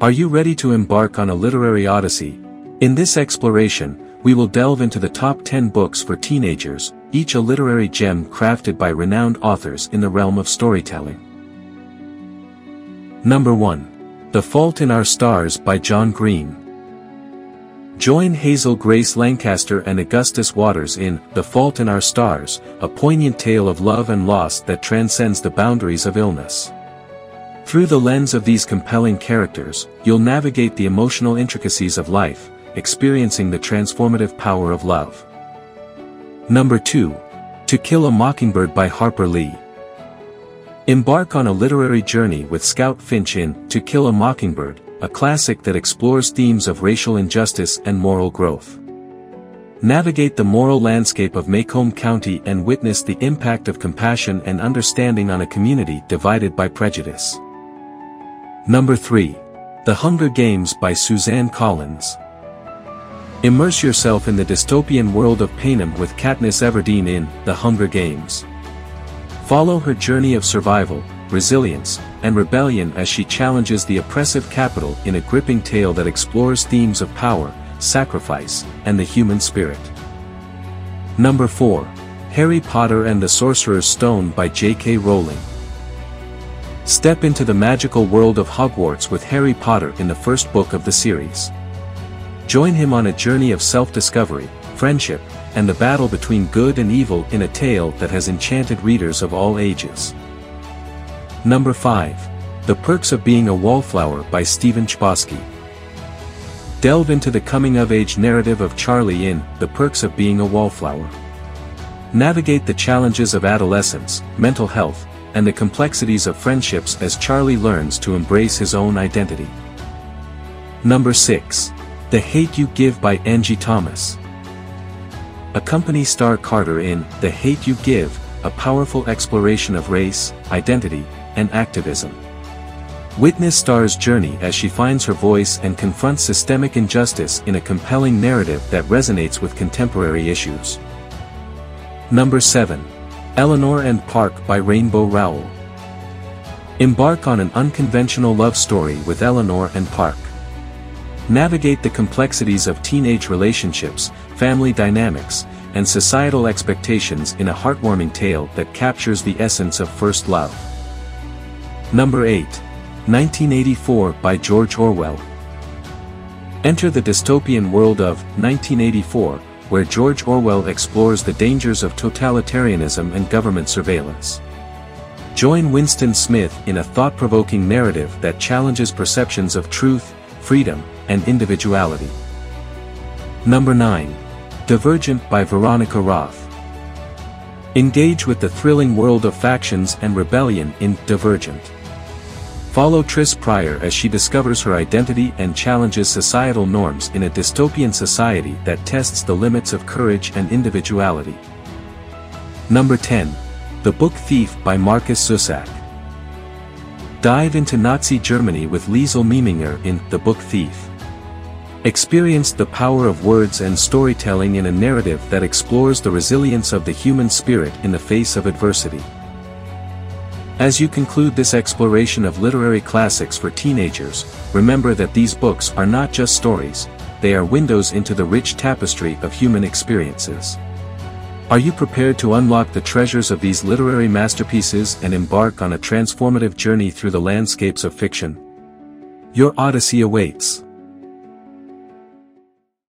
Are you ready to embark on a literary odyssey? In this exploration, we will delve into the top 10 books for teenagers, each a literary gem crafted by renowned authors in the realm of storytelling. Number 1. The Fault in Our Stars by John Green. Join Hazel Grace Lancaster and Augustus Waters in The Fault in Our Stars, a poignant tale of love and loss that transcends the boundaries of illness. Through the lens of these compelling characters, you'll navigate the emotional intricacies of life, experiencing the transformative power of love. Number 2. To Kill a Mockingbird by Harper Lee. Embark on a literary journey with Scout Finch in To Kill a Mockingbird, a classic that explores themes of racial injustice and moral growth. Navigate the moral landscape of Maycomb County and witness the impact of compassion and understanding on a community divided by prejudice. Number 3. The Hunger Games by Suzanne Collins. Immerse yourself in the dystopian world of Panem with Katniss Everdeen in The Hunger Games. Follow her journey of survival, resilience, and rebellion as she challenges the oppressive Capitol in a gripping tale that explores themes of power, sacrifice, and the human spirit. Number 4. Harry Potter and the Sorcerer's Stone by J.K. Rowling. Step into the magical world of Hogwarts with Harry Potter in the first book of the series. Join him on a journey of self-discovery, friendship, and the battle between good and evil in a tale that has enchanted readers of all ages. Number 5. The Perks of Being a Wallflower by Stephen Chbosky. Delve into the coming-of-age narrative of Charlie in The Perks of Being a Wallflower. Navigate the challenges of adolescence, mental health, and the complexities of friendships as Charlie learns to embrace his own identity. Number 6. The Hate U Give by Angie Thomas. Accompany Starr Carter in The Hate U Give, a powerful exploration of race, identity, and activism. Witness Starr's journey as she finds her voice and confronts systemic injustice in a compelling narrative that resonates with contemporary issues. Number 7. Eleanor and Park by Rainbow Rowell. Embark on an unconventional love story with Eleanor and Park. Navigate the complexities of teenage relationships, family dynamics, and societal expectations in a heartwarming tale that captures the essence of first love. Number 8. 1984 by George Orwell. Enter the dystopian world of 1984, where George Orwell explores the dangers of totalitarianism and government surveillance. Join Winston Smith in a thought-provoking narrative that challenges perceptions of truth, freedom, and individuality. Number 9. Divergent by Veronica Roth. Engage with the thrilling world of factions and rebellion in Divergent. Follow Tris Prior as she discovers her identity and challenges societal norms in a dystopian society that tests the limits of courage and individuality. Number 10. The Book Thief by Markus Zusak. Dive into Nazi Germany with Liesel Meminger in The Book Thief. Experience the power of words and storytelling in a narrative that explores the resilience of the human spirit in the face of adversity. As you conclude this exploration of literary classics for teenagers, remember that these books are not just stories, they are windows into the rich tapestry of human experiences. Are you prepared to unlock the treasures of these literary masterpieces and embark on a transformative journey through the landscapes of fiction? Your odyssey awaits.